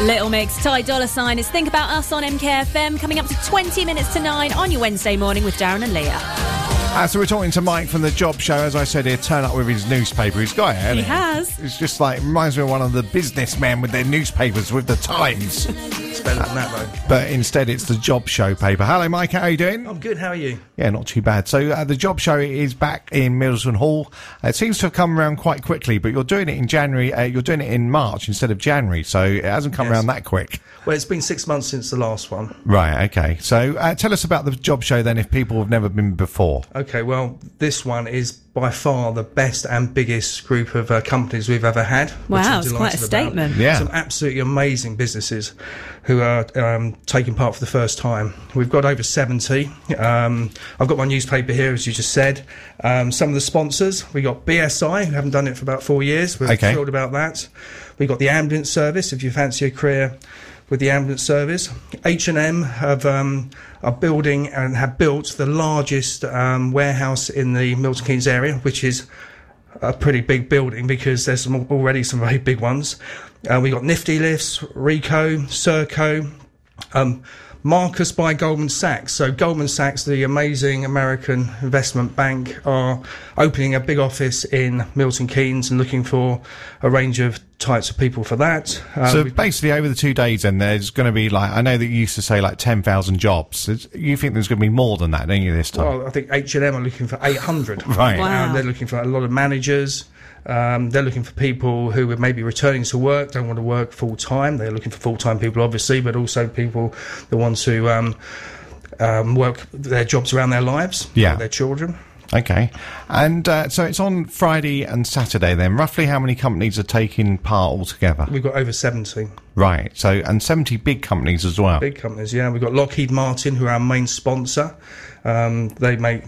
Little Mix, Ty Dollar Sign is Think About Us on MKFM, coming up to 20 minutes to 9 on your Wednesday morning with Darren and Lia. Uh, so we're talking to Mike from the job show. As I said, he'll turn up with his newspaper. He's got it, He has. It's just like reminds me of one of the businessmen with their newspapers with the Times, Than that, though. but instead it's the job show paper. Hello, Mike. How are you doing? I'm good. How are you? Yeah, not too bad. So uh, the job show is back in Middleton Hall. Uh, it seems to have come around quite quickly, but you're doing it in January. Uh, you're doing it in March instead of January, so it hasn't come Yes. around that quick. Well, it's been six months since the last one. Right. Okay. So uh, tell us about the job show then, if people have never been before. Okay, well, this one is by far the best and biggest group of uh, companies we've ever had. which Wow, it's quite a about. statement. Yeah. Some absolutely amazing businesses who are um, taking part for the first time. We've got over 70. Um, I've got my newspaper here, as you just said. Um, some of the sponsors, we've got BSI, who haven't done it for about four years. We're Okay. thrilled about that. We've got the ambulance service, if you fancy a career with the ambulance service. H&M have um, are building and have built the largest um, warehouse in the Milton Keynes area, which is a pretty big building because there's some, already some very big ones. Uh, we got Nifty Lifts, Ricoh, Serco, um, Marcus by Goldman Sachs. So Goldman Sachs, the amazing American investment bank, are opening a big office in Milton Keynes and looking for a range of types of people for that. Uh, So basically, over the two days, then there's going to be like I know that you used to say like ten thousand jobs. It's- You think there's going to be more than that, don't you? This time, Well, I think H and M are looking for 800. Right. Wow. Um, they're looking for a lot of managers. Um, they're looking for people who are maybe returning to work, don't want to work full time. They're looking for full time people, obviously, but also people that want to um, um, work their jobs around their lives, Yeah. their children. okay. And uh, so it's on Friday and Saturday. Then, roughly how many companies are taking part altogether? We've got over 70 Right. So and seventy big companies as well. big companies. Yeah, we've got Lockheed Martin, who are our main sponsor. Um, they make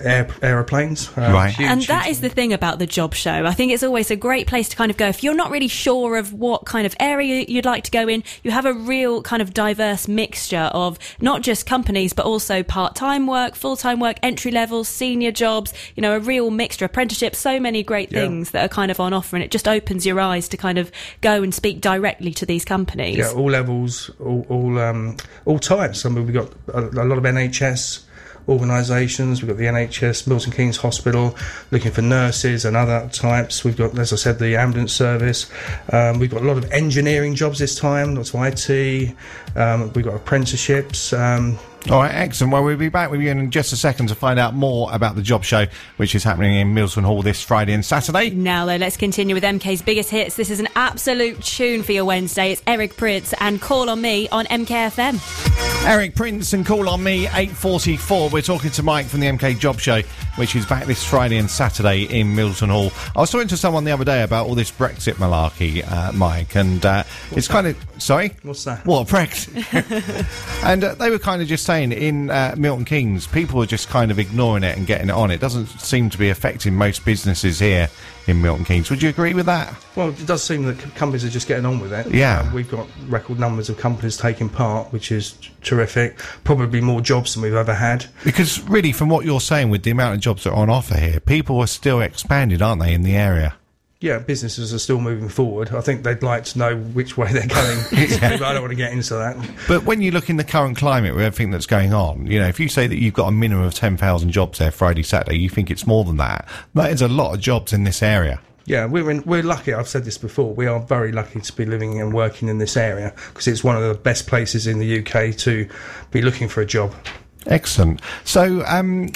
air, aeroplanes. Um, Right. huge, and that huge- is the thing about the job show. I think it's always a great place to kind of go. If you're not really sure of what kind of area you'd like to go in, you have a real kind of diverse mixture of not just companies, but also part time work, full time work, entry levels, senior jobs, you know, a real mixture, apprenticeships, so many great Yeah. things that are kind of on offer. And it just opens your eyes to kind of go and speak directly to these companies. Yeah, all levels, all all, um, all types. I mean, we've got a, a lot of NHS organisations. We've got the NHS Milton Keynes Hospital looking for nurses and other types. We've got, as I said, the ambulance service. Um, we've got a lot of engineering jobs this time. Lots of IT. Um, we've got apprenticeships. Um, All right, excellent. Well, we'll be back with you in just a second to find out more about the job show, which is happening in Middleton Hall this Friday and Saturday. Now, though, let's continue with MK's biggest hits. This is an absolute tune for your Wednesday. It's Eric Prydz and Call on Me on MKFM. Eric Prydz and Call on Me, 8.44. We're talking to Mike from the MK Job Show, which is back this Friday and Saturday in Middleton Hall. I was talking to someone the other day about all this Brexit malarkey, uh, Mike, and uh, it's kind of... Sorry? What's that? What, Brexit? and uh, they were kind of just saying in uh, Milton Keynes, people are just kind of ignoring it and getting it on. It doesn't seem to be affecting most businesses here in Milton Keynes. Would you agree with that? Well, it does seem that companies are just getting on with it. Yeah. Um, we've got record numbers of companies taking part, which is terrific. Probably more jobs than we've ever had. Because really, from what you're saying, with the amount of jobs that are on offer here, people are still expanding, aren't they, in the area? Yeah, businesses are still moving forward. I think they'd like to know which way they're going, but I don't want to get into that. But when you look in the current climate with everything that's going on, you know, if you say that you've got a minimum of 10,000 jobs there Friday, Saturday, you think it's more than that. That is a lot of jobs in this area. Yeah, we're in, we're lucky. I've said this before. We are very lucky to be living and working in this area because it's one of the best places in the UK to be looking for a job. Excellent. So, um,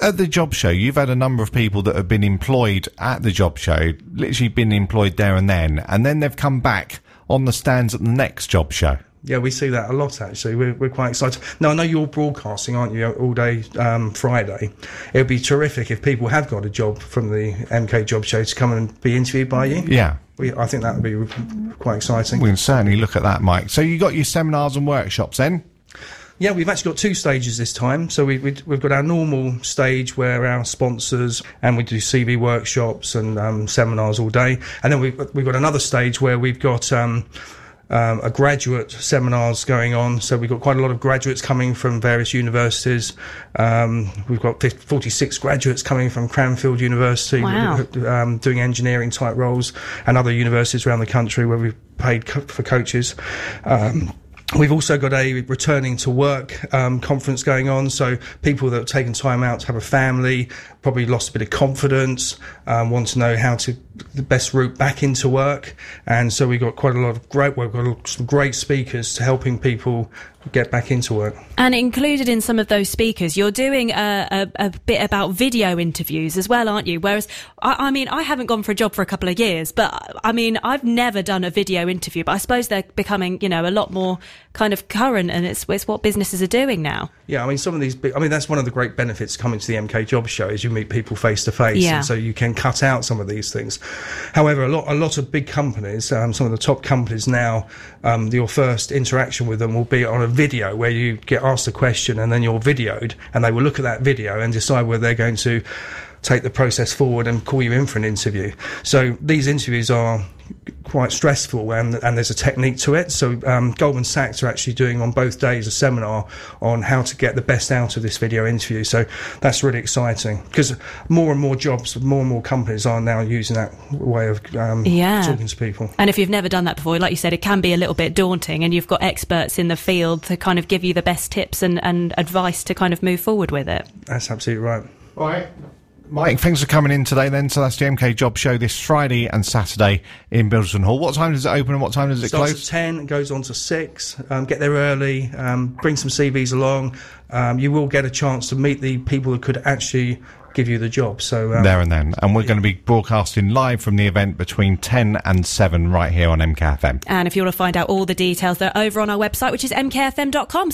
at the job show, you've had a number of people that have been employed at the job show, literally been employed there and then, and then they've come back on the stands at the next job show. Yeah, we see that a lot actually. We're, we're quite excited. Now, I know you're broadcasting, aren't you, all day um, Friday? It would be terrific if people have got a job from the MK Job Show to come and be interviewed by you. Yeah. We, I think that would be quite exciting. We can certainly look at that, Mike. So you got your seminars and workshops then? Yeah, we've actually got two stages this time. So we, we, we've got our normal stage where our sponsors and we do CV workshops and um, seminars all day, and then we've we've got another stage where we've got um, um, a graduate seminars going on. So we've got quite a lot of graduates coming from various universities. Um, we've got 50, 46 graduates coming from Cranfield University Wow. um, doing engineering type roles and other universities around the country where we've paid co- for coaches. We've also got a returning to work um, conference going on. So people that have taken time out to have a family, probably lost a bit of confidence, um, want to know how to the best route back into work. And so we've got quite a lot of great. We've got some great speakers to helping people get back into work. And included in some of those speakers, you're doing a, a, a bit about video interviews as well, aren't you? Whereas, I, I mean, I haven't gone for a job for a couple of years, but I mean, I've never done a video interview, but I suppose they're becoming, you know, a lot more kind of current and it's, it's what businesses are doing now. Yeah, I mean, some of these. Big, I mean, that's one of the great benefits coming to the MK Job Show is you meet people face to face, and so you can cut out some of these things. However, a lot, a lot of big companies, um, some of the top companies now, um, your first interaction with them will be on a video where you get asked a question and then you're videoed, and they will look at that video and decide whether they're going to take the process forward and call you in for an interview. So these interviews are quite stressful and, and there's a technique to it. So um, Goldman Sachs are actually doing on both days a seminar on how to get the best out of this video interview. So that's really exciting because more and more jobs, more and more companies are now using that way of um, Yeah. talking to people. And if you've never done that before, like you said, it can be a little bit daunting and you've got experts in the field to kind of give you the best tips and, and advice to kind of move forward with it. That's absolutely right. All right. Mike, thanks for coming in today then. So that's the MK Job Show this Friday and Saturday in Middleton Hall. What time does it open and what time does it Starts close? at 10, goes on to 6. Um, get there early, um, bring some CVs along. Um, you will get a chance to meet the people who could actually give you the job. So um, there and then. And we're going to be broadcasting live from the event between 10 and 7 right here on MKFM. And if you want to find out all the details, they're over on our website, which is mkfm.com.